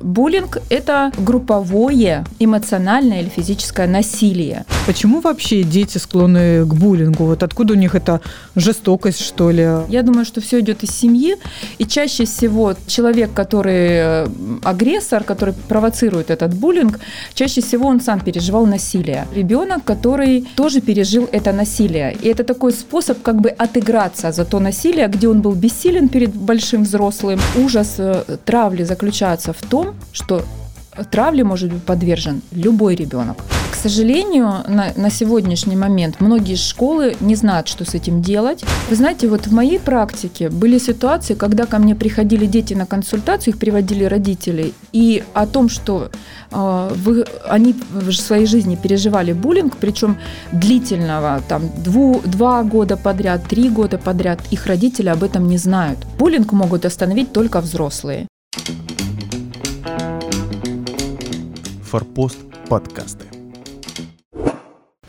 Буллинг – это групповое эмоциональное или физическое насилие. Почему вообще дети склонны к буллингу? Вот откуда у них эта жестокость, что ли? Я думаю, что все идет из семьи, и чаще всего человек, который э, агрессор, который провоцирует этот буллинг, чаще всего он сам переживал насилие. Ребенок, который тоже пережил это насилие. И это такой способ как бы отыграться за то насилие, где он был бессилен перед большим взрослым. Ужас э, травли заключается в том, что травле может быть подвержен любой ребенок. К сожалению, на, на сегодняшний момент многие школы не знают, что с этим делать. Вы знаете, вот в моей практике были ситуации, когда ко мне приходили дети на консультацию, их приводили родители, и о том, что э, вы, они в своей жизни переживали буллинг, причем длительного, там, дву, два года подряд, три года подряд, их родители об этом не знают. Буллинг могут остановить только взрослые. Форпост подкасты.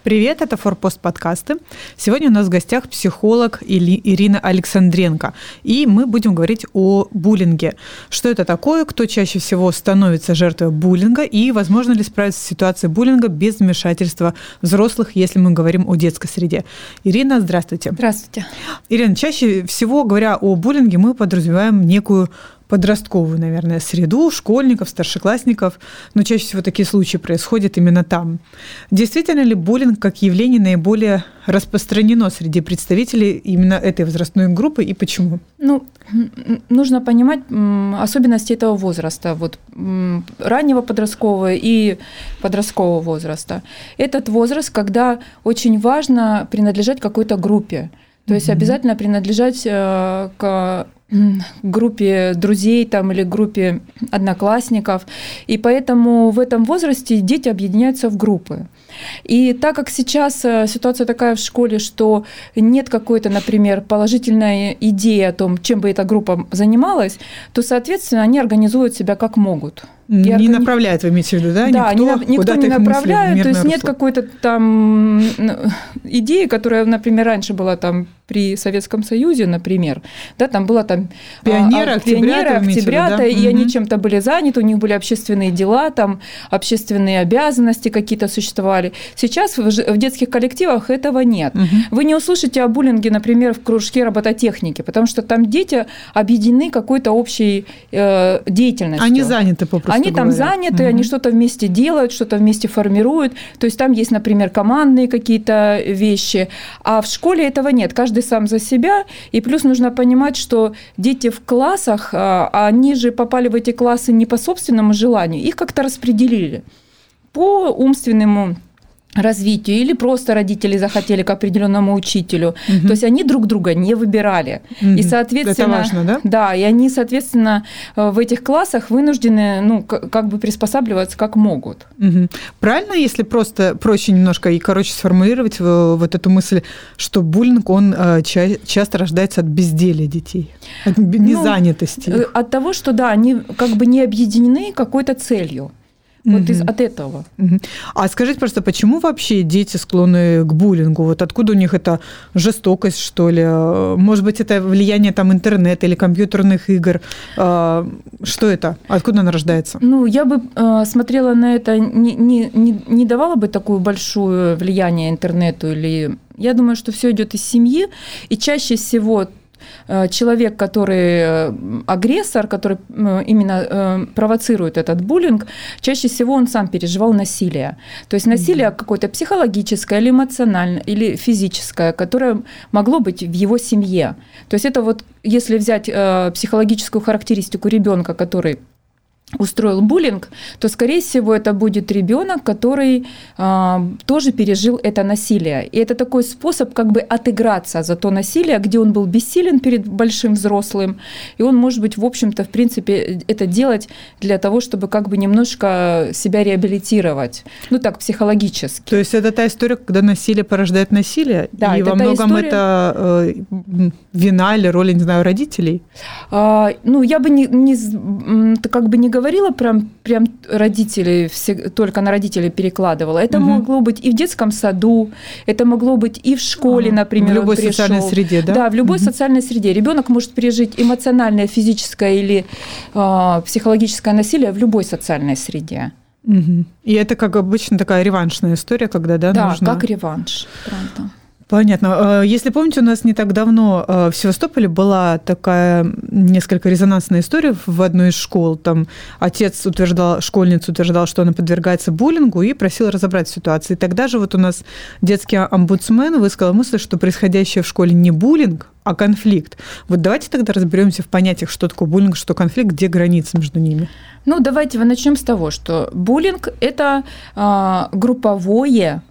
Привет, это Форпост подкасты. Сегодня у нас в гостях психолог Или, Ирина Александренко. И мы будем говорить о буллинге. Что это такое, кто чаще всего становится жертвой буллинга и возможно ли справиться с ситуацией буллинга без вмешательства взрослых, если мы говорим о детской среде. Ирина, здравствуйте. Здравствуйте. Ирина, чаще всего, говоря о буллинге, мы подразумеваем некую подростковую, наверное, среду школьников, старшеклассников, но чаще всего такие случаи происходят именно там. Действительно ли буллинг как явление наиболее распространено среди представителей именно этой возрастной группы и почему? Ну, нужно понимать особенности этого возраста, вот раннего подросткового и подросткового возраста. Этот возраст, когда очень важно принадлежать какой-то группе. То есть обязательно принадлежать э, к группе друзей там, или группе одноклассников. И поэтому в этом возрасте дети объединяются в группы. И так как сейчас э, ситуация такая в школе, что нет какой-то, например, положительной идеи о том, чем бы эта группа занималась, то, соответственно, они организуют себя как могут. Не органи... направляют, вы имеете в виду, да? Да, никто, никто не направляет, то есть нет какой-то там идеи, которая, например, раньше была там при Советском Союзе, например, да, там было там пионеры, а, а пионеры, октябрята, да? и угу. они чем-то были заняты, у них были общественные дела, там общественные обязанности какие-то существовали. Сейчас в, в детских коллективах этого нет. Угу. Вы не услышите о буллинге, например, в кружке робототехники, потому что там дети объединены какой-то общей э, деятельностью. Они заняты попросту Они говоря. там заняты, угу. они что-то вместе делают, что-то вместе формируют. То есть там есть, например, командные какие-то вещи, а в школе этого нет. Каждый каждый сам за себя. И плюс нужно понимать, что дети в классах, а, они же попали в эти классы не по собственному желанию, их как-то распределили по умственному развитию, или просто родители захотели к определенному учителю. Угу. То есть они друг друга не выбирали. Угу. И, соответственно, Это важно, да? Да, и они, соответственно, э, в этих классах вынуждены, ну, как бы приспосабливаться как могут. Угу. Правильно, если просто проще немножко и короче сформулировать вот эту мысль, что буллинг, он э, часто рождается от безделия детей, от ну, незанятости? Ну, от того, что, да, они как бы не объединены какой-то целью. Вот угу. из, от этого. Угу. А скажите просто, почему вообще дети склонны к буллингу? Вот откуда у них эта жестокость, что ли? Может быть, это влияние там интернета или компьютерных игр? А, что это? Откуда она рождается? Ну, я бы э, смотрела на это, не, не, не, давала бы такое большое влияние интернету или я думаю, что все идет из семьи, и чаще всего Э, человек, который э, агрессор, который именно э, провоцирует этот буллинг, чаще всего он сам переживал насилие. То есть насилие какое-то психологическое или эмоциональное, или физическое, которое могло быть в его семье. То есть это вот, если взять психологическую характеристику ребенка, который устроил буллинг, то, скорее всего, это будет ребенок, который э, тоже пережил это насилие. И это такой способ как бы отыграться за то насилие, где он был бессилен перед большим взрослым, и он, может быть, в общем-то, в принципе, это делать для того, чтобы как бы немножко себя реабилитировать, ну так, психологически. То есть это та история, когда насилие порождает насилие, да, и это во многом история... это э, вина или роль, не знаю, родителей? А, ну, я бы не, не, как бы не говорила, говорила прям, прям родители, все, только на родителей перекладывала. Это угу. могло быть и в детском саду, это могло быть и в школе, например. В любой социальной среде, да? Да, в любой угу. социальной среде. Ребенок может пережить эмоциональное, физическое или э, психологическое насилие в любой социальной среде. Угу. И это, как обычно, такая реваншная история, когда, да, Да, нужно... как реванш, правда. Понятно. А, если помните, у нас не так давно а, в Севастополе была такая несколько резонансная история в одной из школ. Там отец утверждал, школьница утверждал, что она подвергается буллингу и просил разобрать ситуацию. И тогда же вот у нас детский омбудсмен высказал мысль, что происходящее в школе не буллинг, а конфликт. Вот давайте тогда разберемся в понятиях, что такое буллинг, что конфликт, где границы между ними. Ну, давайте начнем с того, что буллинг – это э, групповое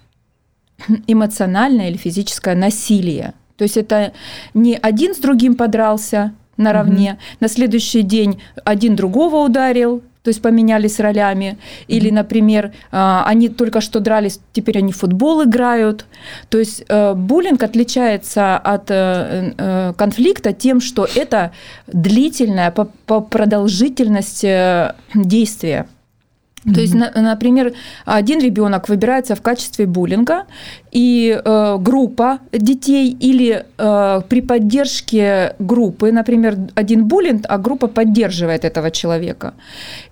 эмоциональное или физическое насилие. То есть это не один с другим подрался наравне, угу. на следующий день один другого ударил, то есть поменялись ролями. Или, например, а, они только что дрались, теперь они в футбол играют. То есть э, буллинг отличается от э, э, конфликта тем, что это длительное по продолжительности действия. Mm-hmm. То есть, например, один ребенок выбирается в качестве буллинга, и э, группа детей или э, при поддержке группы, например, один буллинг, а группа поддерживает этого человека.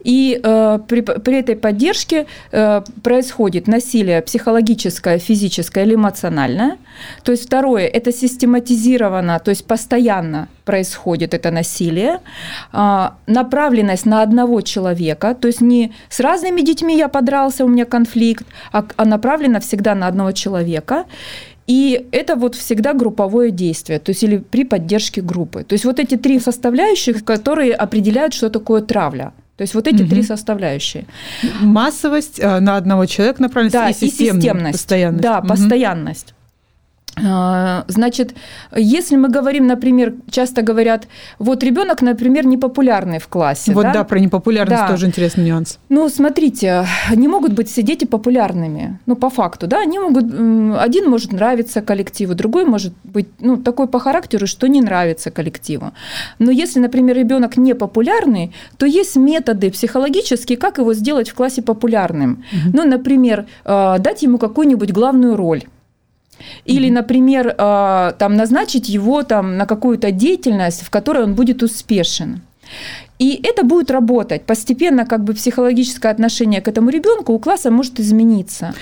И э, при, при этой поддержке э, происходит насилие психологическое, физическое или эмоциональное. То есть второе – это систематизировано, то есть постоянно происходит это насилие, э, направленность на одного человека, то есть не с разными детьми я подрался, у меня конфликт, а, а направлено всегда на одного человека. И это вот всегда групповое действие, то есть или при поддержке группы. То есть вот эти три составляющих, которые определяют, что такое травля. То есть вот эти угу. три составляющие. Массовость э, на одного человека направленность да, и, и системность. Постоянность. Да, угу. постоянность. А, значит, если мы говорим, например, часто говорят, вот ребенок, например, непопулярный в классе. Вот да, да про непопулярность да. тоже интересный нюанс. Ну, смотрите, не могут быть все дети популярными. Ну, по факту, да, они могут, один может нравиться коллективу, другой может быть, ну, такой по характеру, что не нравится коллективу. Но если, например, ребенок не популярный, то есть методы психологические, как его сделать в классе популярным. Угу. Ну, например, а, дать ему какую-нибудь главную роль или, например, э, там, назначить его там, на какую-то деятельность, в которой он будет успешен. И это будет работать. Постепенно как бы психологическое отношение к этому ребенку у класса может измениться.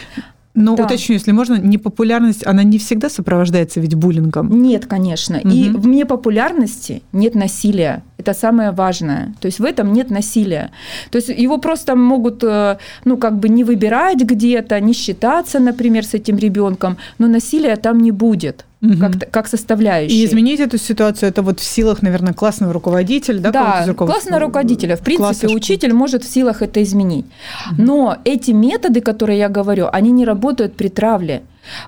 Но да. уточню, если можно, непопулярность, она не всегда сопровождается ведь буллингом. Нет, конечно. Угу. И в непопулярности нет насилия. Это самое важное. То есть в этом нет насилия. То есть его просто могут, э, ну, как бы не выбирать где-то, не считаться, например, с этим ребенком, но насилия там не будет угу. как, как составляющие. И изменить эту ситуацию, это вот в силах, наверное, классного руководителя, да? Да, классного руководителя. В принципе, учитель может в силах это изменить. Угу. Но эти методы, которые я говорю, они не работают при травле.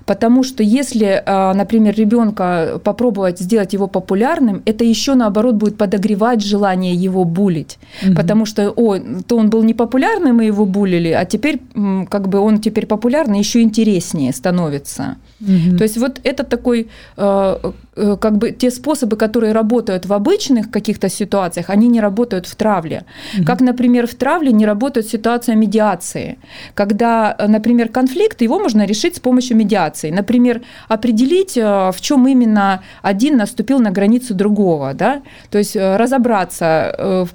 Потому что если, а, например, ребенка попробовать сделать его популярным, это еще наоборот будет подогревать желание его булить. Угу. Потому что, о, то он был непопулярный, мы его булили, а теперь как бы он теперь популярный, еще интереснее становится. Угу. То есть вот это такой а, Э, как бы те способы, которые работают в обычных каких-то ситуациях, они не работают в травле. Угу. Как, например, в травле не работает ситуация медиации, когда, например, конфликт его можно решить с помощью медиации. Например, определить, э, в чем именно один наступил на границу другого, да, то есть разобраться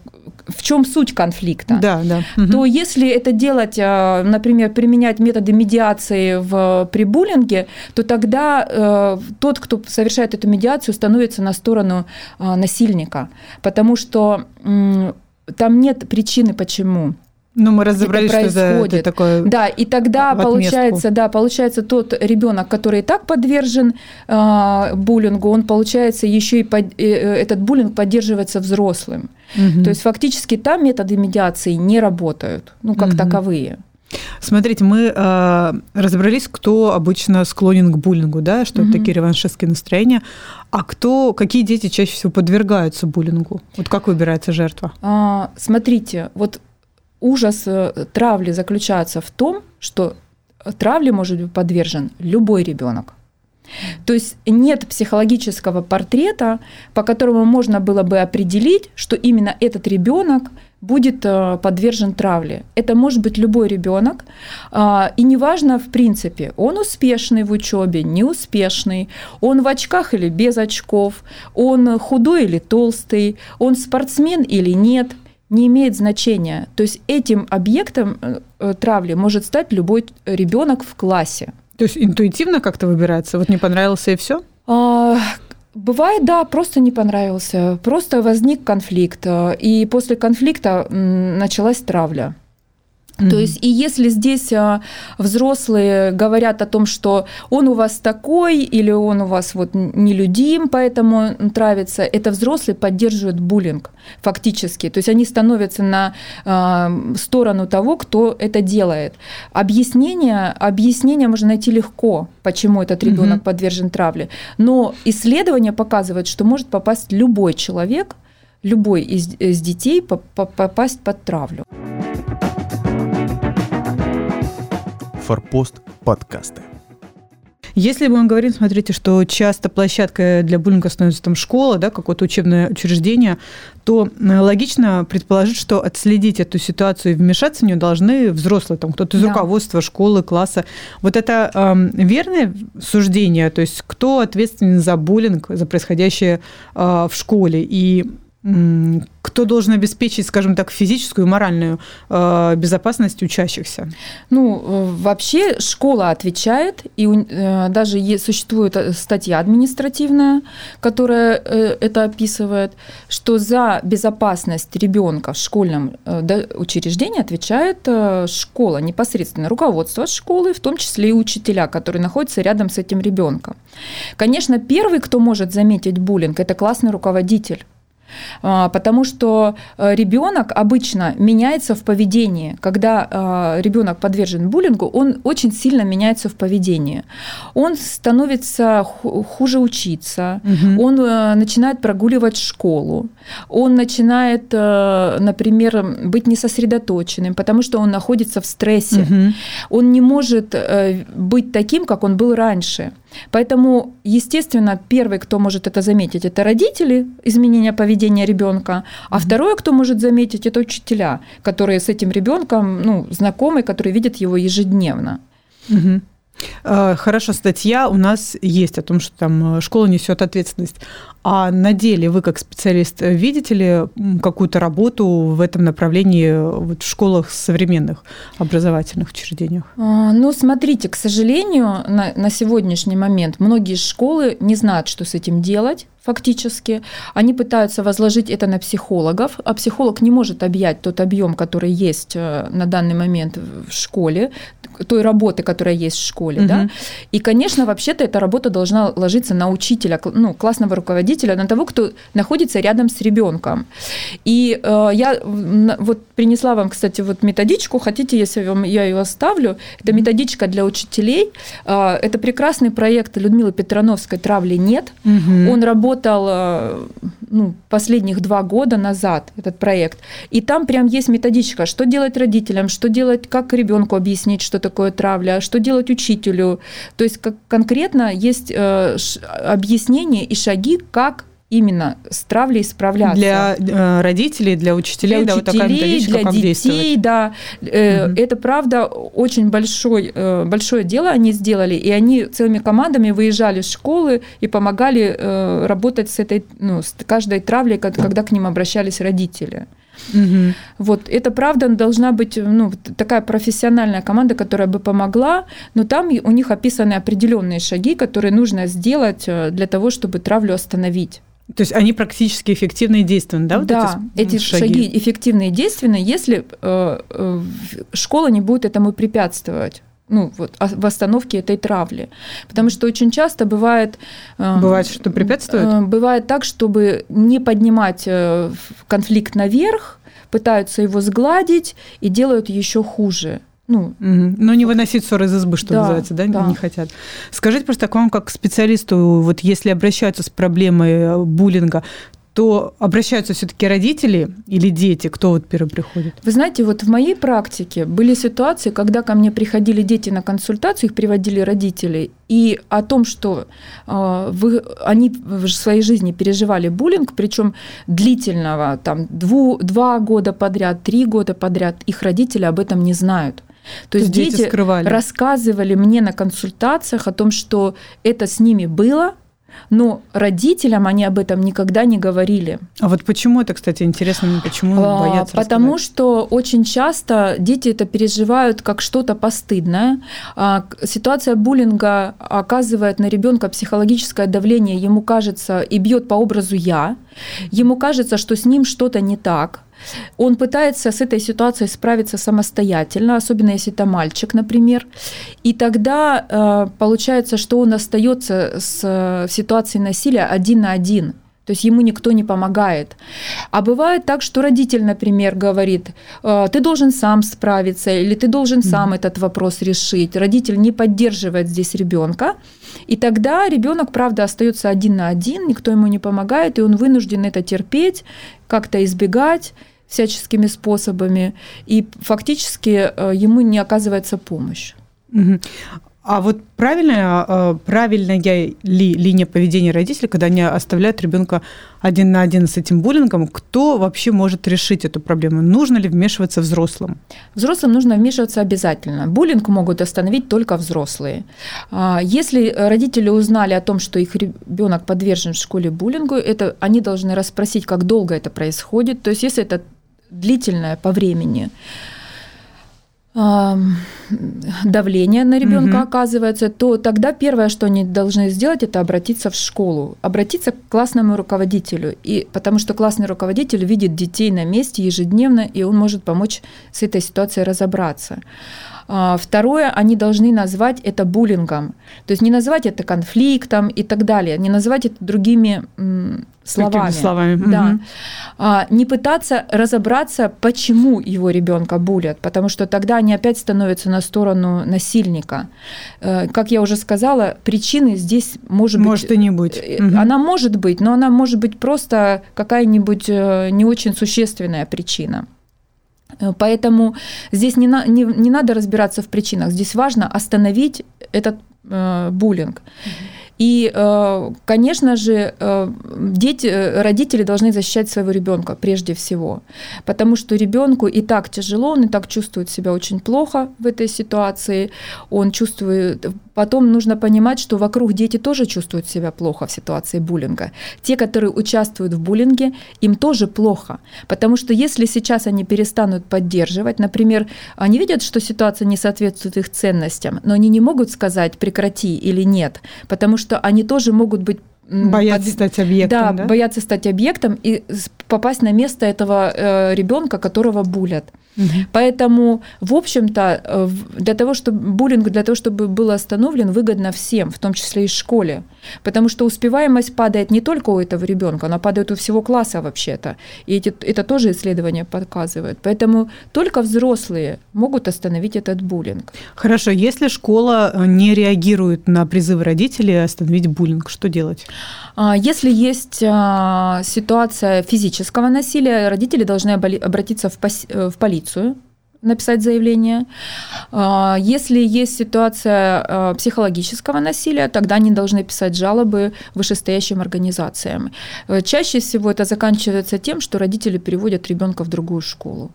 в чем суть конфликта, да, да. то угу. если это делать, например, применять методы медиации в, при буллинге, то тогда э, тот, кто совершает эту медиацию, становится на сторону э, насильника, потому что э, там нет причины, почему. Ну, мы разобрались, это происходит. что это такое. Да, и тогда получается, да, получается тот ребенок, который и так подвержен э, буллингу, он получается еще и под, э, этот буллинг поддерживается взрослым. Угу. То есть фактически там методы медиации не работают, ну как угу. таковые. Смотрите, мы э, разобрались, кто обычно склонен к буллингу, да, что угу. такие реваншистские настроения. А кто, какие дети чаще всего подвергаются буллингу? Вот как выбирается жертва? А, смотрите, вот ужас э, травли заключается в том, что травле может быть подвержен любой ребенок. То есть нет психологического портрета, по которому можно было бы определить, что именно этот ребенок будет э, подвержен травле. Это может быть любой ребенок, а, и неважно в принципе, он успешный в учебе, неуспешный, он в очках или без очков, он худой или толстый, он спортсмен или нет, не имеет значения. То есть этим объектом э, э, травли может стать любой ребенок в классе. То есть интуитивно как-то выбирается? Вот не понравился и все? А, Бывает, да, просто не понравился, просто возник конфликт, э, и после конфликта началась травля. Mm-hmm. То есть, и если здесь а, взрослые говорят о том, что он у вас такой, или он у вас вот нелюдим, поэтому нравится, это взрослые поддерживают буллинг фактически. То есть они становятся на а, сторону того, кто это делает. Объяснение, объяснение можно найти легко, почему этот ребенок mm-hmm. подвержен травле. Но исследования показывают, что может попасть любой человек, любой из, из детей попасть под травлю. Форпост подкасты. Если мы говорим, смотрите, что часто площадкой для буллинга становится там школа, да, какое-то учебное учреждение, то э, логично предположить, что отследить эту ситуацию и вмешаться в нее должны взрослые, там кто-то из да. руководства школы, класса. Вот это э, верное суждение, то есть кто ответственен за буллинг, за происходящее э, в школе, и кто должен обеспечить, скажем так, физическую и моральную э, безопасность учащихся? Ну, э, вообще школа отвечает, и э, даже существует статья административная, которая это описывает, что за безопасность ребенка в школьном учреждении отвечает школа, непосредственно руководство школы, в том числе и учителя, которые находятся рядом с этим ребенком. Конечно, первый, кто может заметить буллинг, это классный руководитель потому что э, ребенок обычно меняется в поведении. Когда а, ребенок подвержен буллингу, он очень сильно меняется в поведении. Он становится хуже учиться, угу. он э, начинает прогуливать школу, он начинает, э, например, быть несосредоточенным, потому что он находится в стрессе. Угу. Он не может быть таким, как он был раньше. Поэтому, естественно, первый, кто может это заметить, это родители, изменения поведения ребенка, а mm-hmm. второе, кто может заметить, это учителя, которые с этим ребенком ну, знакомы, которые видят его ежедневно. Mm-hmm. Хорошо, статья у нас есть о том, что там э, школа несет ответственность. А на деле вы как специалист видите ли какую-то работу в этом направлении э, вот в школах современных образовательных учреждениях? А, ну, смотрите, к сожалению, на, на сегодняшний момент многие школы не знают, что с этим делать фактически. Они пытаются возложить это на психологов, а психолог не может объять тот объем, который есть э, на данный момент в школе, той работы, которая есть в школе. Угу. Да? И, конечно, вообще-то эта работа должна ложиться на учителя, ну, классного руководителя, на того, кто находится рядом с ребенком. И э, я вот принесла вам, кстати, вот методичку, хотите, если вам, я ее оставлю, это методичка для учителей. Э, это прекрасный проект Людмилы Петрановской «Травли нет». Угу. Он работал э, ну, последних два года назад, этот проект. И там прям есть методичка, что делать родителям, что делать, как ребенку объяснить, что такое травля, что делать учителю. То есть как конкретно есть э, объяснение и шаги, как именно с травлей справляться. Для э, родителей, для учителей, для да, учителей, вот такая методичка, для как детей, действовать. да. Э, угу. Это правда очень большой, э, большое дело они сделали, и они целыми командами выезжали с школы и помогали э, работать с этой, ну, с каждой травлей, когда к ним обращались родители. Угу. Вот это правда должна быть ну, такая профессиональная команда, которая бы помогла, но там у них описаны определенные шаги, которые нужно сделать э, для того, чтобы травлю остановить. То есть они практически эффективны и действенны, да? Вот да, эти, эти шаги? шаги эффективны и действенны, если э, э, школа не будет этому препятствовать ну, вот, в остановке этой травли. Потому что очень часто бывает... Э, бывает, что препятствует? Э, бывает так, чтобы не поднимать э, конфликт наверх, пытаются его сгладить и делают еще хуже. Ну, угу. Но не выносить ссоры из избы, что да, называется, да? да, не хотят. Скажите просто к вам, как специалисту, вот если обращаются с проблемой буллинга, то обращаются все-таки родители или дети? Кто вот первый приходит? Вы знаете, вот в моей практике были ситуации, когда ко мне приходили дети на консультацию, их приводили родители, и о том, что э, вы, они в своей жизни переживали буллинг, причем длительного, там, дву, два года подряд, три года подряд, их родители об этом не знают. То, То есть дети, дети скрывали. рассказывали мне на консультациях о том, что это с ними было, но родителям они об этом никогда не говорили. А вот почему это, кстати, интересно, мне почему а, боятся Потому что очень часто дети это переживают как что-то постыдное. А, ситуация буллинга оказывает на ребенка психологическое давление, ему кажется, и бьет по образу я. Ему кажется, что с ним что-то не так. Он пытается с этой ситуацией справиться самостоятельно, особенно если это мальчик, например. И тогда э, получается, что он остается с, в ситуации насилия один на один. То есть ему никто не помогает. А бывает так, что родитель, например, говорит, «Э, ты должен сам справиться или ты должен сам mm-hmm. этот вопрос решить. Родитель не поддерживает здесь ребенка. И тогда ребенок, правда, остается один на один, никто ему не помогает, и он вынужден это терпеть, как-то избегать всяческими способами, и фактически э, ему не оказывается помощь. А вот правильная, э, правильная ли линия поведения родителей, когда они оставляют ребенка один на один с этим буллингом, кто вообще может решить эту проблему? Нужно ли вмешиваться взрослым? Взрослым нужно вмешиваться обязательно. Буллинг могут остановить только взрослые. А, если родители узнали о том, что их ребенок подвержен в школе буллингу, это они должны расспросить, как долго это происходит. То есть, если это длительное по времени давление на ребенка угу. оказывается, то тогда первое, что они должны сделать, это обратиться в школу, обратиться к классному руководителю, и потому что классный руководитель видит детей на месте ежедневно, и он может помочь с этой ситуацией разобраться. А, второе, они должны назвать это буллингом. То есть не назвать это конфликтом и так далее, не назвать это другими словами. словами. Да. Угу. Не пытаться разобраться, почему его ребенка булят, потому что тогда они опять становятся на сторону насильника. Э, как я уже сказала, причины здесь может, может быть... и не быть. Угу. Она может быть, но она может быть просто какая-нибудь э, не очень существенная причина. Э, поэтому здесь не, на, не, не надо разбираться в причинах, здесь важно остановить этот э, буллинг. Mm-hmm. И, э, конечно же, э, дети, э, родители должны защищать своего ребенка прежде всего, потому что ребенку и так тяжело, он и так чувствует себя очень плохо в этой ситуации, он чувствует... Потом нужно понимать, что вокруг дети тоже чувствуют себя плохо в ситуации буллинга. Те, которые участвуют в буллинге, им тоже плохо, потому что если сейчас они перестанут поддерживать, например, они видят, что ситуация не соответствует их ценностям, но они не могут сказать прекрати или нет, потому что они тоже могут быть Боятся под... стать объектом. Да, да, боятся стать объектом и попасть на место этого э, ребенка, которого булят. Угу. Поэтому, в общем-то, э, для того, чтобы буллинг, для того, чтобы был остановлен, выгодно всем, в том числе и школе. Потому что успеваемость падает не только у этого ребенка, она падает у всего класса вообще-то. И эти, это тоже исследования показывают. Поэтому только взрослые могут остановить этот буллинг. Хорошо, если школа э, не реагирует на призывы родителей остановить буллинг, что делать? А, если есть а, ситуация физического насилия, родители должны обратиться в э, полицию, написать заявление. А, если есть ситуация психологического насилия, тогда они должны писать жалобы вышестоящим организациям. Э, чаще всего это заканчивается тем, что родители переводят ребенка в другую школу.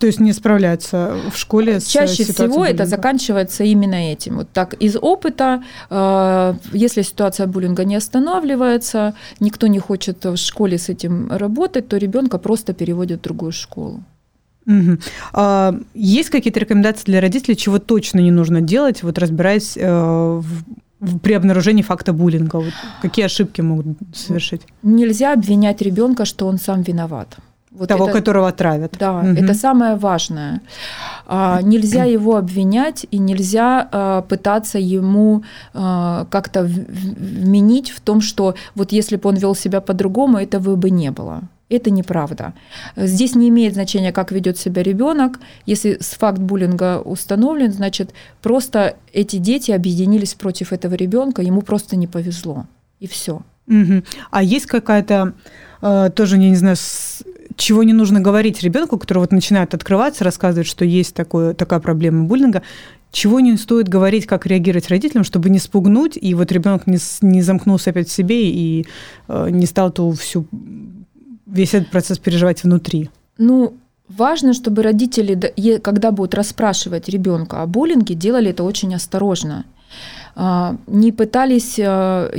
То есть не справляться в школе с Чаще всего буллинга. это заканчивается именно этим. Вот так из опыта, э, если ситуация буллинга не останавливается, никто не хочет в школе с этим работать, то ребенка просто переводят в другую школу. Угу. А, есть какие-то рекомендации для родителей, чего точно не нужно делать, вот разбираясь э, в при обнаружении факта буллинга? Вот какие ошибки могут совершить? Нельзя обвинять ребенка, что он сам виноват. Вот Того, это, которого травят. Да, угу. это самое важное. А, нельзя его обвинять и нельзя а, пытаться ему а, как-то вменить в том, что вот если бы он вел себя по-другому, этого бы не было. Это неправда. Здесь не имеет значения, как ведет себя ребенок. Если факт буллинга установлен, значит, просто эти дети объединились против этого ребенка, ему просто не повезло. И все. Угу. А есть какая-то э, тоже, я не знаю, с, чего не нужно говорить ребенку, который вот начинает открываться, рассказывать, что есть такое, такая проблема буллинга, чего не стоит говорить, как реагировать родителям, чтобы не спугнуть, и вот ребенок не, не замкнулся опять в себе и э, не стал ту всю весь этот процесс переживать внутри? Ну, важно, чтобы родители, когда будут расспрашивать ребенка о буллинге, делали это очень осторожно. А, не пытались э,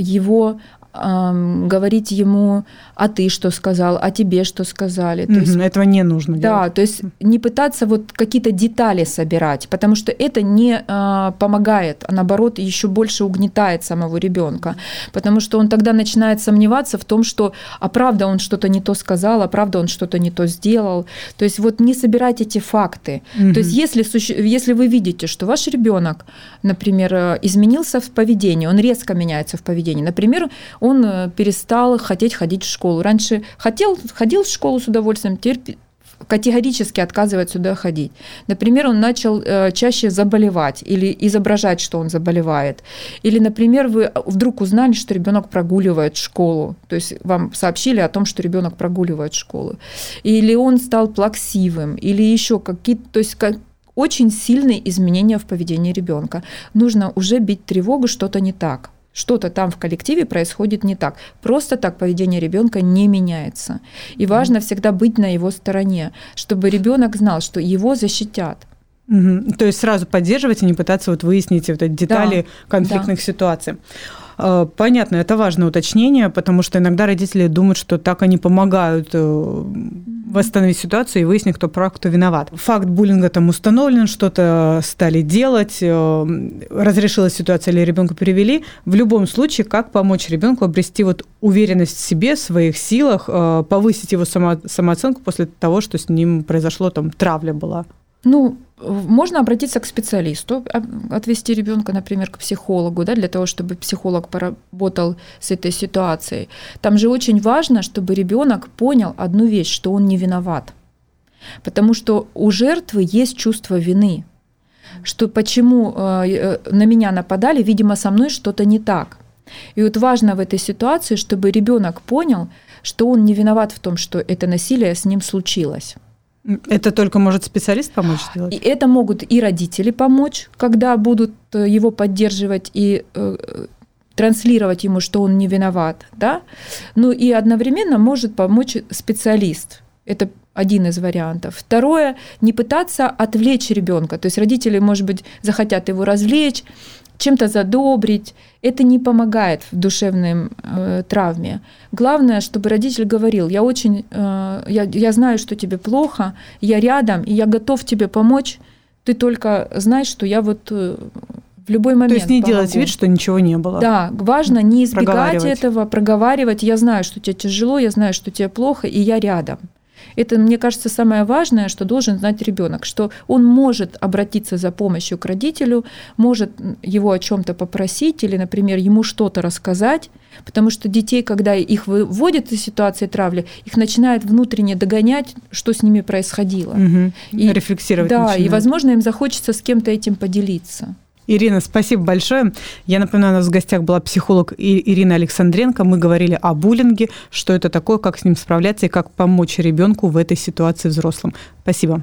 его говорить ему, а ты что сказал, а тебе что сказали. То есть, этого не нужно да, делать. то есть не пытаться вот какие-то детали собирать, потому что это не а, помогает, а наоборот еще больше угнетает самого ребенка, потому что он тогда начинает сомневаться в том, что а правда он что-то не то сказал, а правда он что-то не то сделал. То есть вот не собирать эти факты. Угу. То есть если, если вы видите, что ваш ребенок, например, э, изменился в поведении, он резко меняется в поведении, например, он э, перестал хотеть ходить в школу. Раньше хотел, ходил в школу с удовольствием, теперь категорически отказывает сюда ходить. Например, он начал э, чаще заболевать или изображать, что он заболевает. Или, например, вы вдруг узнали, что ребенок прогуливает школу. То есть вам сообщили о том, что ребенок прогуливает школу. Или он стал плаксивым, или еще какие-то, то есть как, очень сильные изменения в поведении ребенка. Нужно уже бить тревогу, что-то не так что-то там в коллективе происходит не так. Просто так поведение ребенка не меняется. И важно всегда быть на его стороне, чтобы ребенок знал, что его защитят. Угу. То есть сразу поддерживать и не пытаться вот выяснить вот эти детали да, конфликтных да. ситуаций. А, понятно, это важное уточнение, потому что иногда родители думают, что так они помогают э, восстановить ситуацию и выяснить, кто прав, кто виноват. Факт буллинга там установлен, что-то стали делать, э, разрешилась ситуация или ребенка перевели. В любом случае, как помочь ребенку обрести вот уверенность в себе, в своих силах, э, повысить его само, самооценку после того, что с ним произошло, там травля была? Ну, можно обратиться к специалисту, отвести ребенка, например, к психологу, да, для того, чтобы психолог поработал с этой ситуацией. Там же очень важно, чтобы ребенок понял одну вещь, что он не виноват. Потому что у жертвы есть чувство вины, что почему э, э, на меня нападали, видимо, со мной что-то не так. И вот важно в этой ситуации, чтобы ребенок понял, что он не виноват в том, что это насилие с ним случилось. Это только может специалист помочь сделать? И это могут и родители помочь, когда будут э, его поддерживать и э, транслировать ему, что он не виноват, да. Ну и одновременно может помочь специалист. Это один из вариантов. Второе, не пытаться отвлечь ребенка. То есть родители, может быть, захотят его развлечь, чем-то задобрить. Это не помогает в душевной э, травме. Главное, чтобы родитель говорил, я очень, э, я, я знаю, что тебе плохо, я рядом, и я готов тебе помочь. Ты только знаешь, что я вот э, в любой момент. То есть не помогу. делать вид, что ничего не было. Да, важно не избегать этого, проговаривать. Я знаю, что тебе тяжело, я знаю, что тебе плохо, и я рядом. Это, мне кажется, самое важное, что должен знать ребенок, что он может обратиться за помощью к родителю, может его о чем-то попросить или, например, ему что-то рассказать, потому что детей, когда их выводят из ситуации травли, их начинают внутренне догонять, что с ними происходило. Угу. И, Рефлексировать. Да, начинают. и, возможно, им захочется с кем-то этим поделиться. Ирина, спасибо большое. Я напоминаю, у нас в гостях была психолог Ирина Александренко. Мы говорили о буллинге, что это такое, как с ним справляться и как помочь ребенку в этой ситуации взрослым. Спасибо.